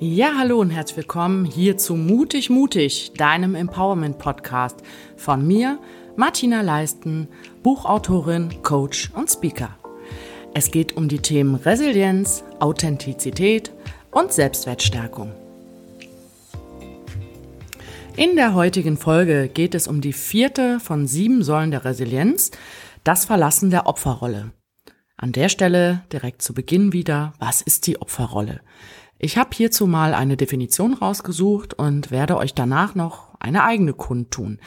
Ja, hallo und herzlich willkommen hier zu Mutig Mutig, deinem Empowerment Podcast von mir, Martina Leisten, Buchautorin, Coach und Speaker. Es geht um die Themen Resilienz, Authentizität und Selbstwertstärkung. In der heutigen Folge geht es um die vierte von sieben Säulen der Resilienz, das Verlassen der Opferrolle. An der Stelle direkt zu Beginn wieder, was ist die Opferrolle? Ich habe hierzu mal eine Definition rausgesucht und werde euch danach noch eine eigene kundtun.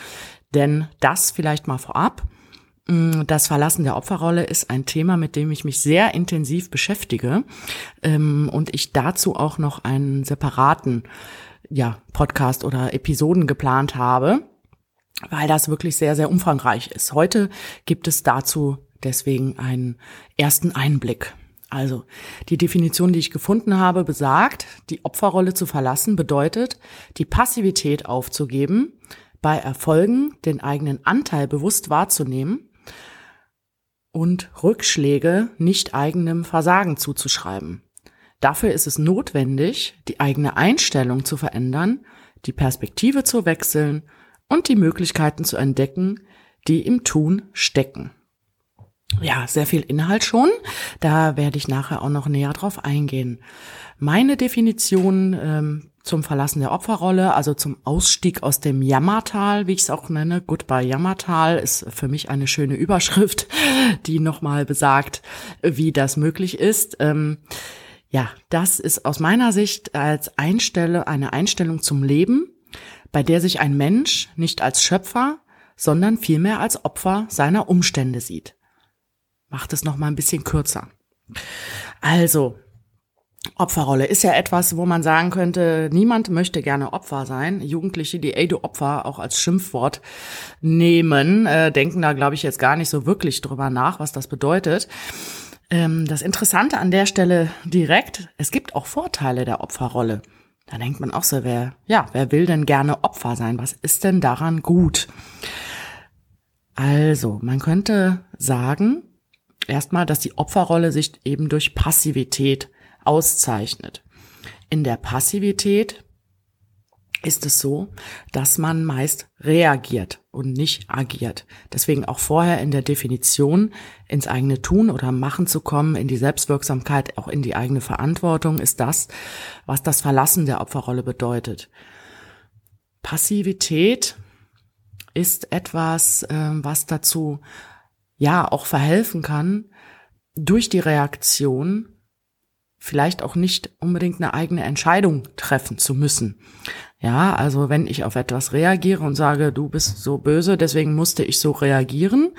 Denn das vielleicht mal vorab. Mm, das Verlassen der Opferrolle ist ein Thema, mit dem ich mich sehr intensiv beschäftige ähm, und ich dazu auch noch einen separaten ja, Podcast oder Episoden geplant habe, weil das wirklich sehr, sehr umfangreich ist. Heute gibt es dazu deswegen einen ersten Einblick. Also, die Definition, die ich gefunden habe, besagt, die Opferrolle zu verlassen bedeutet, die Passivität aufzugeben, bei Erfolgen den eigenen Anteil bewusst wahrzunehmen und Rückschläge nicht eigenem Versagen zuzuschreiben. Dafür ist es notwendig, die eigene Einstellung zu verändern, die Perspektive zu wechseln und die Möglichkeiten zu entdecken, die im Tun stecken ja, sehr viel Inhalt schon. Da werde ich nachher auch noch näher drauf eingehen. Meine Definition ähm, zum Verlassen der Opferrolle, also zum Ausstieg aus dem Jammertal, wie ich es auch nenne, Goodbye Jammertal, ist für mich eine schöne Überschrift, die nochmal besagt, wie das möglich ist. Ähm, ja, das ist aus meiner Sicht als Einstelle, eine Einstellung zum Leben, bei der sich ein Mensch nicht als Schöpfer, sondern vielmehr als Opfer seiner Umstände sieht macht es noch mal ein bisschen kürzer. Also, Opferrolle ist ja etwas, wo man sagen könnte, niemand möchte gerne Opfer sein. Jugendliche, die du Opfer auch als Schimpfwort nehmen, äh, denken da, glaube ich, jetzt gar nicht so wirklich drüber nach, was das bedeutet. Ähm, das Interessante an der Stelle direkt, es gibt auch Vorteile der Opferrolle. Da denkt man auch so, wer, ja, wer will denn gerne Opfer sein? Was ist denn daran gut? Also, man könnte sagen, erstmal, dass die Opferrolle sich eben durch Passivität auszeichnet. In der Passivität ist es so, dass man meist reagiert und nicht agiert. Deswegen auch vorher in der Definition ins eigene Tun oder Machen zu kommen, in die Selbstwirksamkeit, auch in die eigene Verantwortung, ist das, was das Verlassen der Opferrolle bedeutet. Passivität ist etwas, ähm, was dazu ja auch verhelfen kann, durch die Reaktion vielleicht auch nicht unbedingt eine eigene Entscheidung treffen zu müssen. Ja, also wenn ich auf etwas reagiere und sage, du bist so böse, deswegen musste ich so reagieren,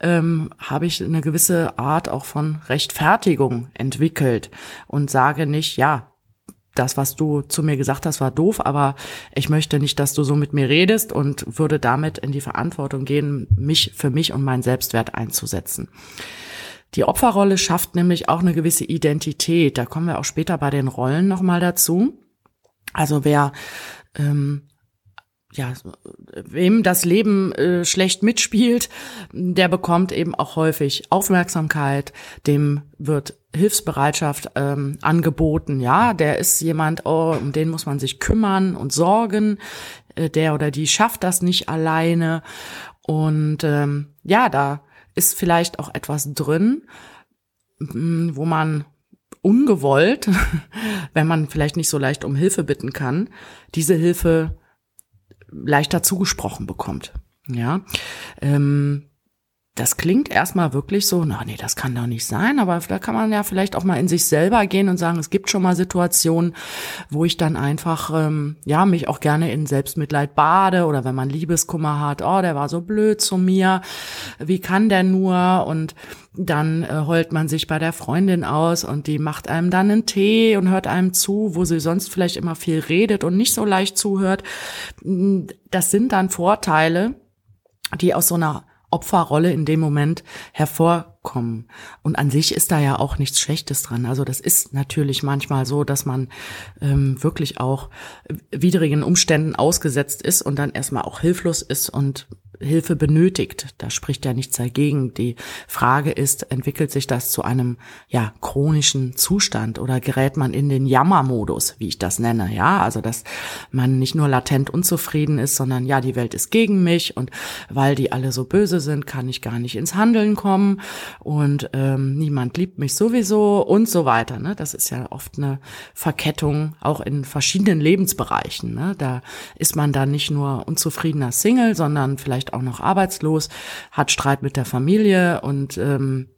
ähm, habe ich eine gewisse Art auch von Rechtfertigung entwickelt und sage nicht, ja, das, was du zu mir gesagt hast, war doof, aber ich möchte nicht, dass du so mit mir redest und würde damit in die Verantwortung gehen, mich für mich und meinen Selbstwert einzusetzen. Die Opferrolle schafft nämlich auch eine gewisse Identität. Da kommen wir auch später bei den Rollen nochmal dazu. Also wer ähm, ja, wem das Leben äh, schlecht mitspielt, der bekommt eben auch häufig Aufmerksamkeit, dem wird Hilfsbereitschaft ähm, angeboten, ja, der ist jemand, oh, um den muss man sich kümmern und sorgen, äh, der oder die schafft das nicht alleine. Und ähm, ja, da ist vielleicht auch etwas drin, wo man ungewollt, wenn man vielleicht nicht so leicht um Hilfe bitten kann, diese Hilfe leichter zugesprochen bekommt. Ja, ähm, das klingt erstmal wirklich so, na nee, das kann doch nicht sein, aber da kann man ja vielleicht auch mal in sich selber gehen und sagen, es gibt schon mal Situationen, wo ich dann einfach, ähm, ja, mich auch gerne in Selbstmitleid bade oder wenn man Liebeskummer hat, oh, der war so blöd zu mir, wie kann der nur? Und dann äh, heult man sich bei der Freundin aus und die macht einem dann einen Tee und hört einem zu, wo sie sonst vielleicht immer viel redet und nicht so leicht zuhört. Das sind dann Vorteile, die aus so einer Opferrolle in dem Moment hervor kommen. Und an sich ist da ja auch nichts Schlechtes dran. Also das ist natürlich manchmal so, dass man ähm, wirklich auch widrigen Umständen ausgesetzt ist und dann erstmal auch hilflos ist und Hilfe benötigt. Da spricht ja nichts dagegen. Die Frage ist, entwickelt sich das zu einem ja chronischen Zustand oder gerät man in den Jammermodus, wie ich das nenne, ja? Also dass man nicht nur latent unzufrieden ist, sondern ja, die Welt ist gegen mich und weil die alle so böse sind, kann ich gar nicht ins Handeln kommen und ähm, niemand liebt mich sowieso und so weiter. Ne? Das ist ja oft eine Verkettung auch in verschiedenen Lebensbereichen. Ne? Da ist man dann nicht nur unzufriedener Single, sondern vielleicht auch noch arbeitslos, hat Streit mit der Familie und ähm,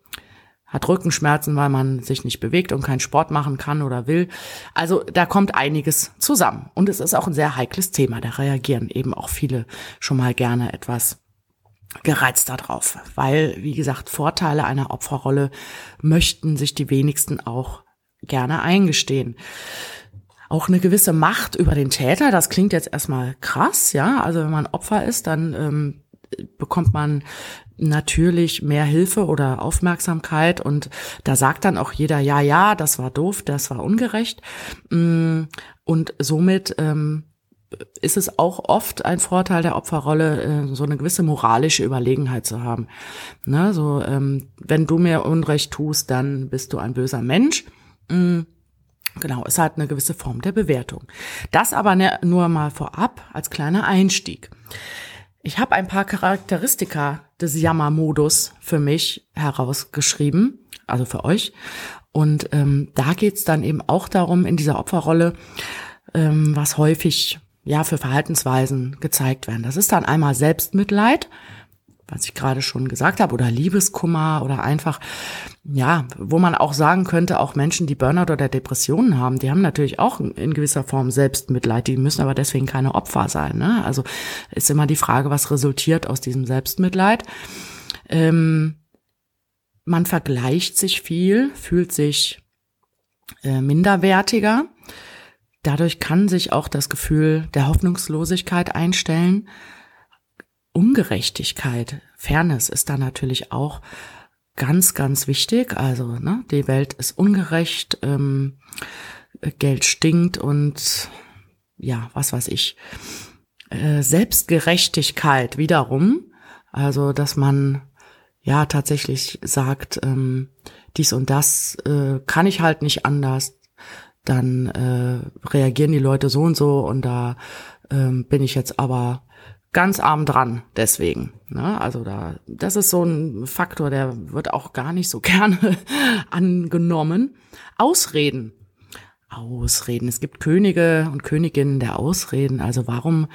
hat Rückenschmerzen, weil man sich nicht bewegt und keinen Sport machen kann oder will. Also da kommt einiges zusammen. Und es ist auch ein sehr heikles Thema. Da reagieren eben auch viele schon mal gerne etwas gereizt darauf. Weil, wie gesagt, Vorteile einer Opferrolle möchten sich die wenigsten auch gerne eingestehen auch eine gewisse Macht über den Täter. Das klingt jetzt erstmal krass, ja. Also wenn man Opfer ist, dann ähm, bekommt man natürlich mehr Hilfe oder Aufmerksamkeit und da sagt dann auch jeder, ja, ja, das war doof, das war ungerecht. Mm, und somit ähm, ist es auch oft ein Vorteil der Opferrolle, äh, so eine gewisse moralische Überlegenheit zu haben. Ne, so, ähm, wenn du mir Unrecht tust, dann bist du ein böser Mensch. Mm, genau, es hat eine gewisse Form der Bewertung. Das aber ne, nur mal vorab als kleiner Einstieg. Ich habe ein paar Charakteristika des Jammermodus für mich herausgeschrieben, also für euch. Und ähm, da geht's dann eben auch darum, in dieser Opferrolle, ähm, was häufig ja für Verhaltensweisen gezeigt werden. Das ist dann einmal Selbstmitleid, was ich gerade schon gesagt habe, oder Liebeskummer oder einfach, ja, wo man auch sagen könnte, auch Menschen, die Burnout oder Depressionen haben, die haben natürlich auch in gewisser Form Selbstmitleid, die müssen aber deswegen keine Opfer sein. Ne? Also ist immer die Frage, was resultiert aus diesem Selbstmitleid. Ähm, man vergleicht sich viel, fühlt sich äh, minderwertiger. Dadurch kann sich auch das Gefühl der Hoffnungslosigkeit einstellen. Ungerechtigkeit, Fairness ist da natürlich auch ganz, ganz wichtig. Also ne, die Welt ist ungerecht, ähm, Geld stinkt und ja, was weiß ich. Äh, Selbstgerechtigkeit wiederum, also dass man ja tatsächlich sagt, ähm, dies und das äh, kann ich halt nicht anders, dann äh, reagieren die Leute so und so und da ähm, bin ich jetzt aber ganz arm dran deswegen. Ne? Also da, das ist so ein Faktor, der wird auch gar nicht so gerne angenommen. Ausreden. Ausreden. Es gibt Könige und Königinnen der Ausreden. Also warum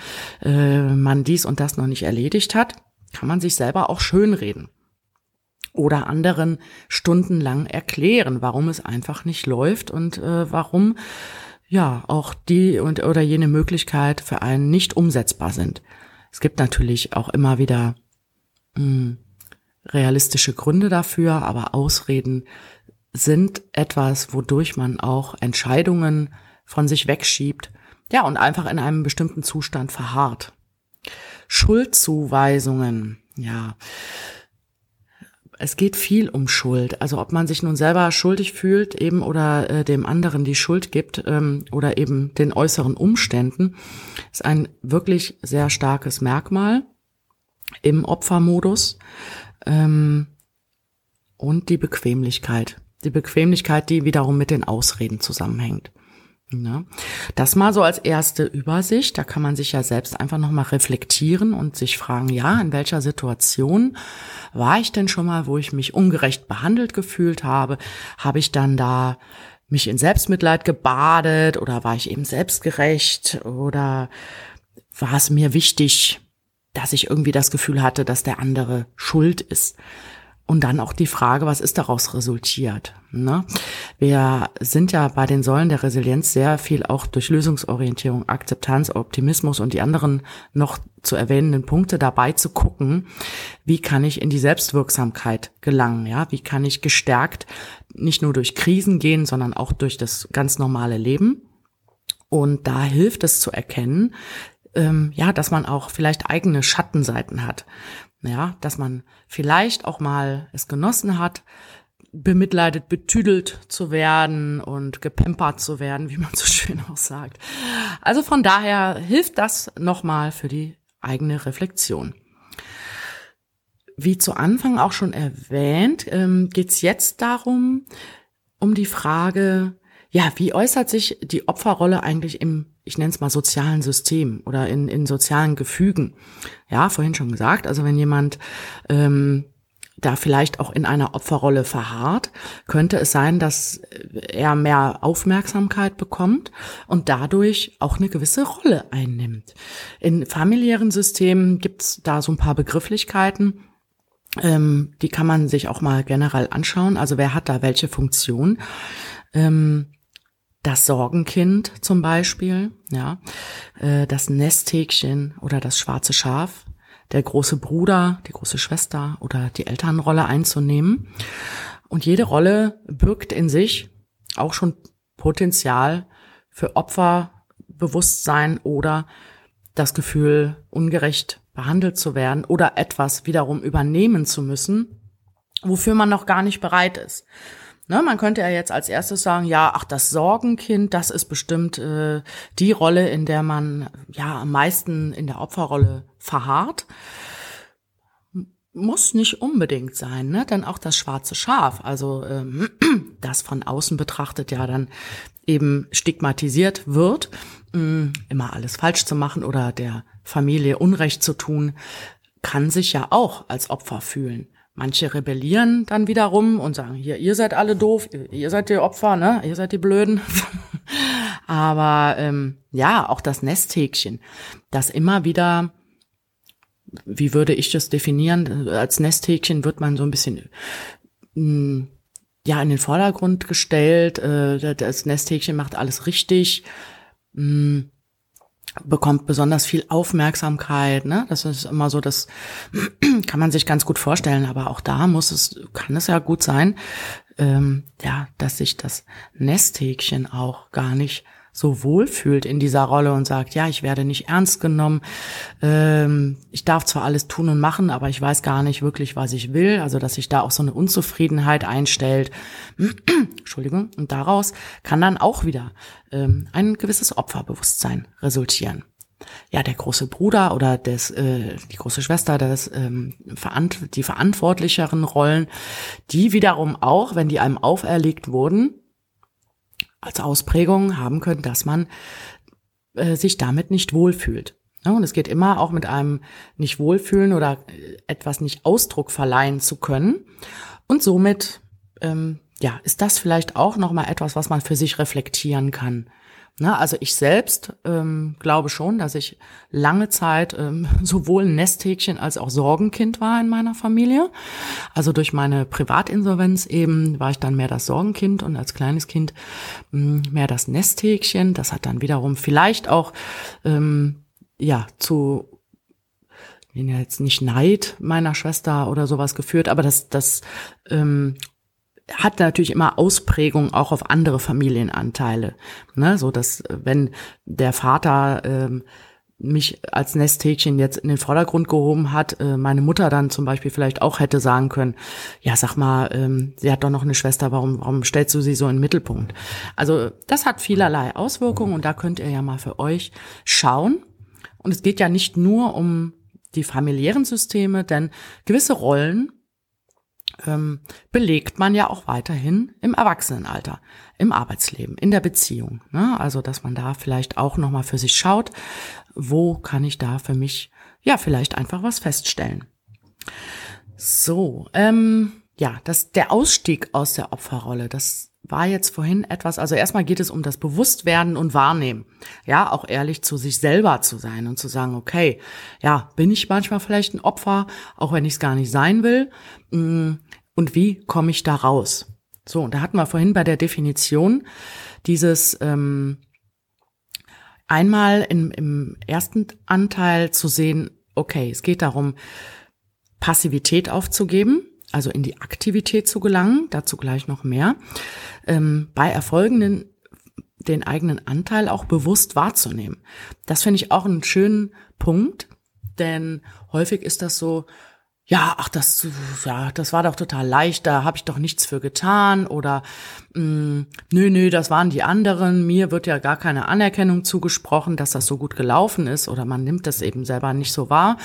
äh, man dies und das noch nicht erledigt hat, kann man sich selber auch schönreden. Oder anderen stundenlang erklären, warum es einfach nicht läuft und äh, warum ja auch die und oder jene Möglichkeit für einen nicht umsetzbar sind. Es gibt natürlich auch immer wieder mh, hm, realistische Gründe dafür, aber Ausreden sind etwas, wodurch man auch Entscheidungen von sich wegschiebt, ja, und einfach in einem bestimmten Zustand verharrt. Schuldzuweisungen, ja, es geht viel um Schuld. Also ob man sich nun selber schuldig fühlt eben oder äh, dem anderen die Schuld gibt ähm, oder eben den äußeren Umständen, ist ein wirklich sehr starkes Merkmal im Opfermodus. Ähm, und die Bequemlichkeit. Die Bequemlichkeit, die wiederum mit den Ausreden zusammenhängt. Ja, das mal so als erste Übersicht. Da kann man sich ja selbst einfach nochmal reflektieren und sich fragen, ja, in welcher Situation war ich denn schon mal, wo ich mich ungerecht behandelt gefühlt habe? Habe ich dann da mich in Selbstmitleid gebadet oder war ich eben selbstgerecht oder war es mir wichtig, dass ich irgendwie das Gefühl hatte, dass der andere schuld ist? Und dann auch die Frage, was ist daraus resultiert? Ne? Wir sind ja bei den Säulen der Resilienz sehr viel auch durch Lösungsorientierung, Akzeptanz, Optimismus und die anderen noch zu erwähnenden Punkte dabei zu gucken, wie kann ich in die Selbstwirksamkeit gelangen? Ja, wie kann ich gestärkt nicht nur durch Krisen gehen, sondern auch durch das ganz normale Leben? Und da hilft es zu erkennen, ähm, ja, dass man auch vielleicht eigene Schattenseiten hat. Ja, dass man vielleicht auch mal es genossen hat, bemitleidet, betüdelt zu werden und gepempert zu werden, wie man so schön auch sagt. Also von daher hilft das nochmal für die eigene Reflexion. Wie zu Anfang auch schon erwähnt, ähm, geht es jetzt darum, um die Frage, ja, wie äußert sich die Opferrolle eigentlich im, ich nenne es mal, sozialen System oder in, in sozialen Gefügen? Ja, vorhin schon gesagt, also wenn jemand ähm, da vielleicht auch in einer Opferrolle verharrt, könnte es sein, dass er mehr Aufmerksamkeit bekommt und dadurch auch eine gewisse Rolle einnimmt. In familiären Systemen gibt es da so ein paar Begrifflichkeiten. Ähm, die kann man sich auch mal generell anschauen. Also wer hat da welche Funktion? Ähm, das Sorgenkind zum Beispiel, ja, äh, das Nesthäkchen oder das schwarze Schaf, der große Bruder, die große Schwester oder die Elternrolle einzunehmen. Und jede Rolle birgt in sich auch schon Potenzial für Opferbewusstsein oder das Gefühl, ungerecht behandelt zu werden oder etwas wiederum übernehmen zu müssen, wofür man noch gar nicht bereit ist. Ne, man könnte ja jetzt als erstes sagen, ja, ach, das Sorgenkind, das ist bestimmt äh, die Rolle, in der man ja am meisten in der Opferrolle verharrt. Muss nicht unbedingt sein, ne? Denn auch das schwarze Schaf, also ähm, das von außen betrachtet ja dann eben stigmatisiert wird, mh, mm, immer alles falsch zu machen oder der Familie Unrecht zu tun, kann sich ja auch als Opfer fühlen. Manche rebellieren dann wiederum und sagen, hier, ihr seid alle doof, ihr seid die Opfer, ne? Ihr seid die Blöden. Aber ähm, ja, auch das Nesthäkchen, das immer wieder, wie würde ich das definieren? Als Nesthäkchen wird man so ein bisschen mh, mm, ja in den Vordergrund gestellt. Äh, das Nesthäkchen macht alles richtig. Mh, mm, bekommt besonders viel Aufmerksamkeit. Ne? Das ist immer so, das kann man sich ganz gut vorstellen. Aber auch da muss es, kann es ja gut sein, ähm, ja, dass sich das Nesthäkchen auch gar nicht so wohlfühlt in dieser Rolle und sagt, ja, ich werde nicht ernst genommen, ähm, ich darf zwar alles tun und machen, aber ich weiß gar nicht wirklich, was ich will, also dass sich da auch so eine Unzufriedenheit einstellt. Entschuldigung, und daraus kann dann auch wieder ähm, ein gewisses Opferbewusstsein resultieren. Ja der große Bruder oder des äh, die große Schwester, das ähm, verant die verantwortlicheren Rollen, die wiederum auch, wenn die einem auferlegt wurden, als Ausprägung haben können, dass man äh, sich damit nicht wohlfühlt. Und es geht immer auch mit einem nicht wohlfühlen oder äh, etwas nicht Ausdruck verleihen zu können. Und somit ähm, ja, ist das vielleicht auch noch mal etwas, was man für sich reflektieren kann. Na, also ich selbst ähm, glaube schon, dass ich lange Zeit ähm, sowohl Nesthäkchen als auch Sorgenkind war in meiner Familie. Also durch meine Privatinsolvenz eben war ich dann mehr das Sorgenkind und als kleines Kind ähm, mehr das Nesthäkchen. Das hat dann wiederum vielleicht auch ähm, ja zu jetzt nicht Neid meiner Schwester oder sowas geführt, aber das, das ähm, hat natürlich immer Ausprägung auch auf andere Familienanteile. Ne? So dass, wenn der Vater ähm, mich als Nesthäkchen jetzt in den Vordergrund gehoben hat, äh, meine Mutter dann zum Beispiel vielleicht auch hätte sagen können, ja, sag mal, ähm, sie hat doch noch eine Schwester, warum, warum stellst du sie so in den Mittelpunkt? Also das hat vielerlei Auswirkungen und da könnt ihr ja mal für euch schauen. Und es geht ja nicht nur um die familiären Systeme, denn gewisse Rollen ähm, belegt man ja auch weiterhin im Erwachsenenalter, im Arbeitsleben, in der Beziehung. Ne? Also, dass man da vielleicht auch nochmal für sich schaut, wo kann ich da für mich, ja, vielleicht einfach was feststellen. So, ähm, ja, das, der Ausstieg aus der Opferrolle, das war jetzt vorhin etwas, also erstmal geht es um das Bewusstwerden und Wahrnehmen. Ja, auch ehrlich zu sich selber zu sein und zu sagen, okay, ja, bin ich manchmal vielleicht ein Opfer, auch wenn ich es gar nicht sein will. Mm, und wie komme ich da raus? So, und da hatten wir vorhin bei der Definition dieses ähm, einmal im, im ersten Anteil zu sehen, okay, es geht darum, Passivität aufzugeben, also in die Aktivität zu gelangen, dazu gleich noch mehr, ähm, bei Erfolgen den, eigenen Anteil auch bewusst wahrzunehmen. Das finde ich auch einen schönen Punkt, denn häufig ist das so, ja, ach, das, ja, das war doch total leicht, da habe ich doch nichts für getan oder mh, mm, nö, nö, das waren die anderen, mir wird ja gar keine Anerkennung zugesprochen, dass das so gut gelaufen ist oder man nimmt das eben selber nicht so wahr.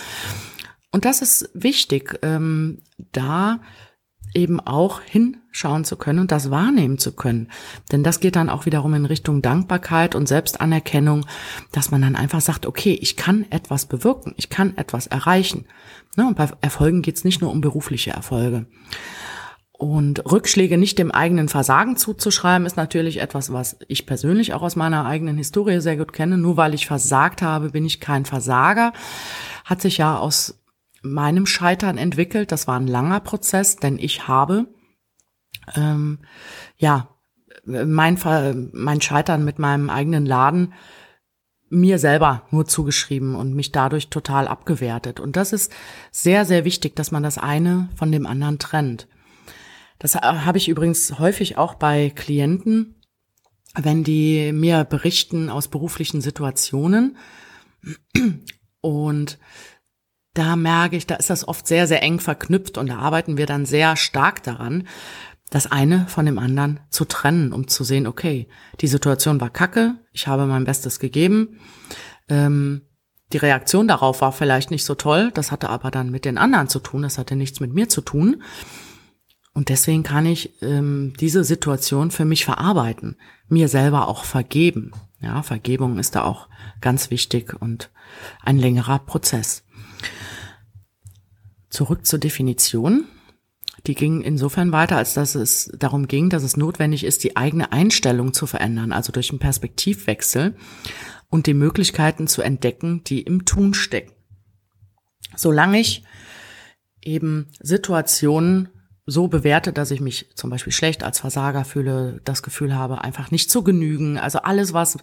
Und das ist wichtig, ähm, da eben auch hinschauen zu können und das wahrnehmen zu können. Denn das geht dann auch wiederum in Richtung Dankbarkeit und Selbstanerkennung, dass man dann einfach sagt, okay, ich kann etwas bewirken, ich kann etwas erreichen. Ne, und bei Erfolgen geht es nicht nur um berufliche Erfolge. Und Rückschläge nicht dem eigenen Versagen zuzuschreiben, ist natürlich etwas, was ich persönlich auch aus meiner eigenen Historie sehr gut kenne. Nur weil ich versagt habe, bin ich kein Versager. Hat sich ja aus meinem Scheitern entwickelt. Das war ein langer Prozess, denn ich habe ähm, ja mein, mein Scheitern mit meinem eigenen Laden mir selber nur zugeschrieben und mich dadurch total abgewertet. Und das ist sehr, sehr wichtig, dass man das eine von dem anderen trennt. Das habe ich übrigens häufig auch bei Klienten, wenn die mir berichten aus beruflichen Situationen. Und da merke ich, da ist das oft sehr, sehr eng verknüpft und da arbeiten wir dann sehr stark daran, das eine von dem anderen zu trennen, um zu sehen, okay, die Situation war kacke, ich habe mein Bestes gegeben, ähm, die Reaktion darauf war vielleicht nicht so toll, das hatte aber dann mit den anderen zu tun, das hatte nichts mit mir zu tun. Und deswegen kann ich ähm, diese Situation für mich verarbeiten, mir selber auch vergeben. Ja, Vergebung ist da auch ganz wichtig und ein längerer Prozess. Zurück zur Definition. Die ging insofern weiter, als dass es darum ging, dass es notwendig ist, die eigene Einstellung zu verändern, also durch einen Perspektivwechsel und die Möglichkeiten zu entdecken, die im Tun stecken. Solange ich eben Situationen so bewerte, dass ich mich zum Beispiel schlecht als Versager fühle, das Gefühl habe, einfach nicht zu genügen. Also alles, was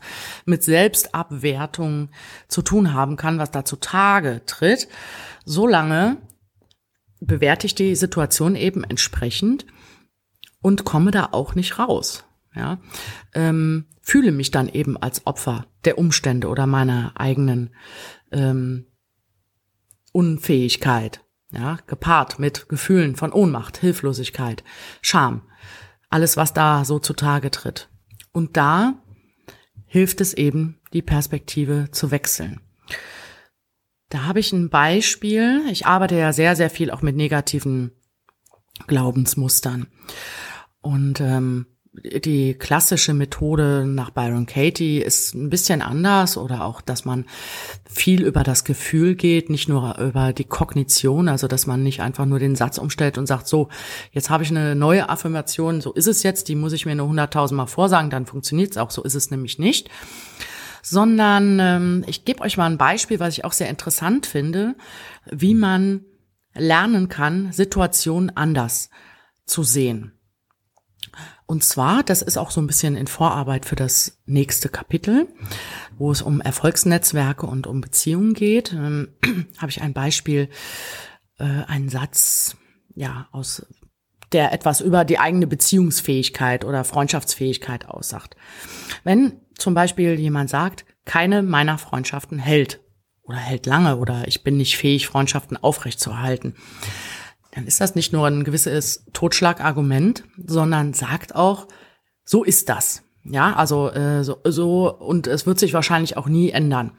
mit Selbstabwertung zu tun haben kann, was da zutage tritt, solange bewerte ich die Situation eben entsprechend und komme da auch nicht raus. Ja, ähm, fühle mich dann eben als Opfer der Umstände oder meiner eigenen ähm, Unfähigkeit, ja, gepaart mit Gefühlen von Ohnmacht, Hilflosigkeit, Scham, alles, was da so zutage tritt. Und da hilft es eben, die Perspektive zu wechseln. Da habe ich ein Beispiel. Ich arbeite ja sehr, sehr viel auch mit negativen Glaubensmustern. Und ähm, die klassische Methode nach Byron Katie ist ein bisschen anders oder auch, dass man viel über das Gefühl geht, nicht nur über die Kognition, also dass man nicht einfach nur den Satz umstellt und sagt, so, jetzt habe ich eine neue Affirmation, so ist es jetzt, die muss ich mir nur hunderttausendmal vorsagen, dann funktioniert es auch, so ist es nämlich nicht, sondern ähm, ich gebe euch mal ein Beispiel, was ich auch sehr interessant finde, wie man lernen kann, Situationen anders zu sehen. Und zwar, das ist auch so ein bisschen in Vorarbeit für das nächste Kapitel, wo es um Erfolgsnetzwerke und um Beziehungen geht, ähm, habe ich ein Beispiel, äh, einen Satz, ja, aus der etwas über die eigene Beziehungsfähigkeit oder Freundschaftsfähigkeit aussagt. Wenn zum Beispiel jemand sagt, keine meiner Freundschaften hält oder hält lange oder ich bin nicht fähig, Freundschaften aufrechtzuerhalten, dann ist das nicht nur ein gewisses Totschlagargument, sondern sagt auch, so ist das. Ja, also äh, so, so und es wird sich wahrscheinlich auch nie ändern.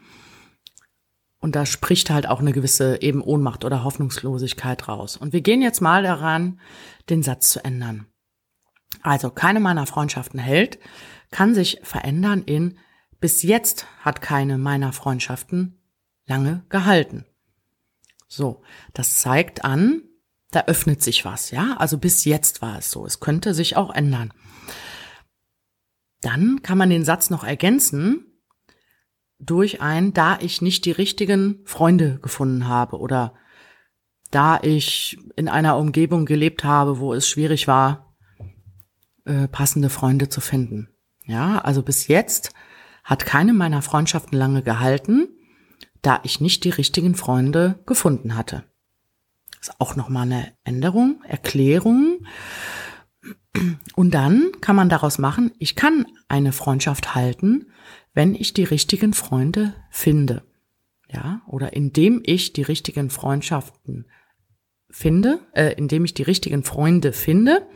Und da spricht halt auch eine gewisse eben Ohnmacht oder Hoffnungslosigkeit raus. Und wir gehen jetzt mal daran, den Satz zu ändern. Also keine meiner Freundschaften hält, kann sich verändern in bis jetzt hat keine meiner Freundschaften lange gehalten. So, das zeigt an, da öffnet sich was, ja? Also bis jetzt war es so. Es könnte sich auch ändern. Dann kann man den Satz noch ergänzen durch ein, da ich nicht die richtigen Freunde gefunden habe oder da ich in einer Umgebung gelebt habe, wo es schwierig war, äh, passende Freunde zu finden. Ja, also bis jetzt hat keine meiner Freundschaften lange gehalten, da ich nicht die richtigen Freunde gefunden hatte. Das ist auch nochmal eine Änderung, Erklärung. Und dann kann man daraus machen, ich kann eine Freundschaft halten, wenn ich die richtigen Freunde finde. Ja, oder indem ich die richtigen Freundschaften finde, äh, indem ich die richtigen Freunde finde,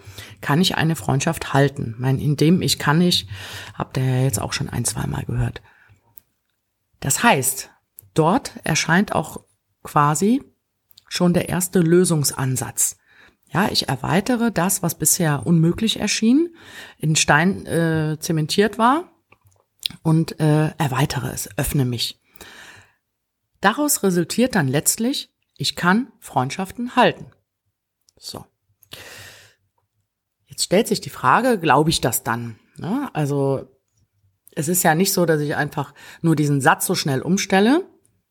kann ich eine Freundschaft halten. Mein, indem ich kann ich, habt ihr ja jetzt auch schon ein, zweimal gehört. Das heißt, dort erscheint auch quasi schon der erste Lösungsansatz. Ja, ich erweitere das, was bisher unmöglich erschien, in Stein äh, zementiert war und äh, erweitere es, öffne mich. Daraus resultiert dann letztlich, ich kann Freundschaften halten. So. Jetzt stellt sich die Frage, glaube ich das dann? Ne? Also es ist ja nicht so, dass ich einfach nur diesen Satz so schnell umstelle.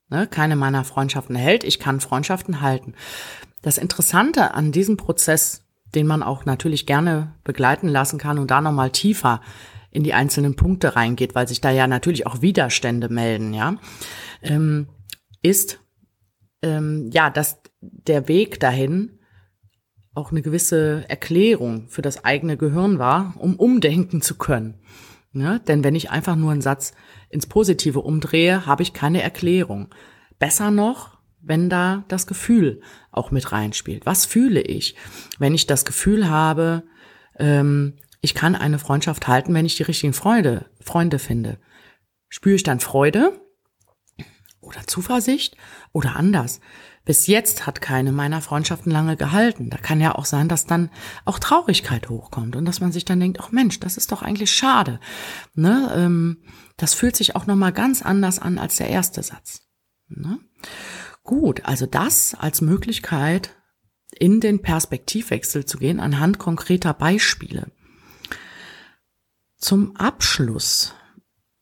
Ne? Keine meiner Freundschaften hält, ich kann Freundschaften halten. Das Interessante an diesem Prozess, den man auch natürlich gerne begleiten lassen kann und da nochmal tiefer in die einzelnen Punkte reingeht, weil sich da ja natürlich auch Widerstände melden, ja, ähm, ist, ähm, ja, dass der Weg dahin auch eine gewisse Erklärung für das eigene Gehirn war, um umdenken zu können. Ja, denn wenn ich einfach nur einen Satz ins Positive umdrehe, habe ich keine Erklärung. Besser noch, wenn da das Gefühl auch mit reinspielt. Was fühle ich, wenn ich das Gefühl habe, ähm, ich kann eine Freundschaft halten, wenn ich die richtigen Freude, Freunde finde? Spüre ich dann Freude oder Zuversicht oder anders? Bis jetzt hat keine meiner Freundschaften lange gehalten. Da kann ja auch sein, dass dann auch Traurigkeit hochkommt und dass man sich dann denkt, ach Mensch, das ist doch eigentlich schade. Ne? Ähm, das fühlt sich auch nochmal ganz anders an als der erste Satz. Ne? Gut, also das als Möglichkeit, in den Perspektivwechsel zu gehen anhand konkreter Beispiele. Zum Abschluss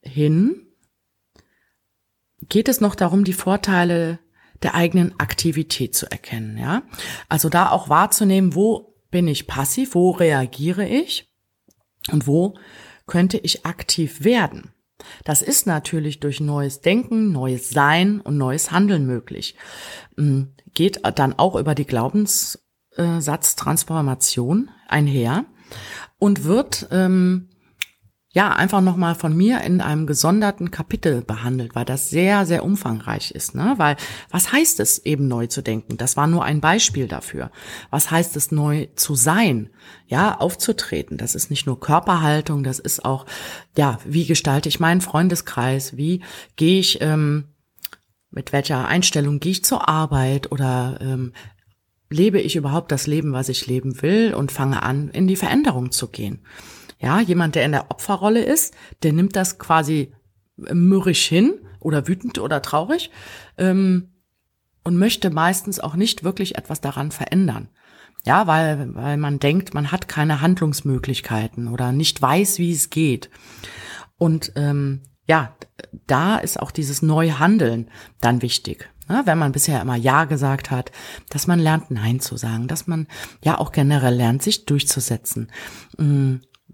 hin geht es noch darum, die Vorteile der eigenen Aktivität zu erkennen, ja? Also da auch wahrzunehmen, wo bin ich passiv, wo reagiere ich und wo könnte ich aktiv werden. Das ist natürlich durch neues Denken, neues Sein und neues Handeln möglich. Mm, geht dann auch über die Glaubenssatztransformation einher und wird ähm, ja, einfach nochmal von mir in einem gesonderten Kapitel behandelt, weil das sehr, sehr umfangreich ist. Ne? Weil was heißt es eben neu zu denken? Das war nur ein Beispiel dafür. Was heißt es neu zu sein? Ja, aufzutreten. Das ist nicht nur Körperhaltung, das ist auch, ja, wie gestalte ich meinen Freundeskreis? Wie gehe ich, ähm, mit welcher Einstellung gehe ich zur Arbeit oder ähm, lebe ich überhaupt das Leben, was ich leben will und fange an, in die Veränderung zu gehen? Ja, jemand, der in der Opferrolle ist, der nimmt das quasi mürrisch hin oder wütend oder traurig ähm, und möchte meistens auch nicht wirklich etwas daran verändern. Ja, weil, weil man denkt, man hat keine Handlungsmöglichkeiten oder nicht weiß, wie es geht. Und ähm, ja, da ist auch dieses Neuhandeln dann wichtig. Ja, wenn man bisher immer Ja gesagt hat, dass man lernt, Nein zu sagen, dass man ja auch generell lernt, sich durchzusetzen.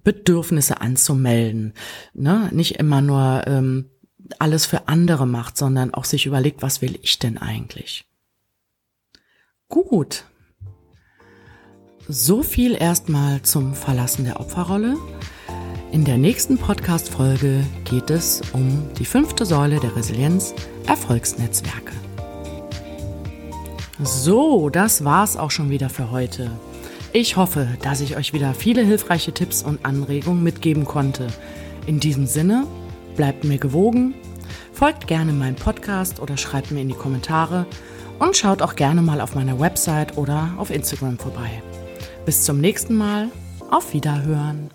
Bedürfnisse anzumelden. Ne? Nicht immer nur ähm, alles für andere macht, sondern auch sich überlegt, was will ich denn eigentlich? Gut. So viel erstmal zum Verlassen der Opferrolle. In der nächsten Podcast-Folge geht es um die fünfte Säule der Resilienz, Erfolgsnetzwerke. So, das war's auch schon wieder für heute. Ich hoffe, dass ich euch wieder viele hilfreiche Tipps und Anregungen mitgeben konnte. In diesem Sinne, bleibt mir gewogen, folgt gerne meinem Podcast oder schreibt mir in die Kommentare und schaut auch gerne mal auf meiner Website oder auf Instagram vorbei. Bis zum nächsten Mal, auf Wiederhören.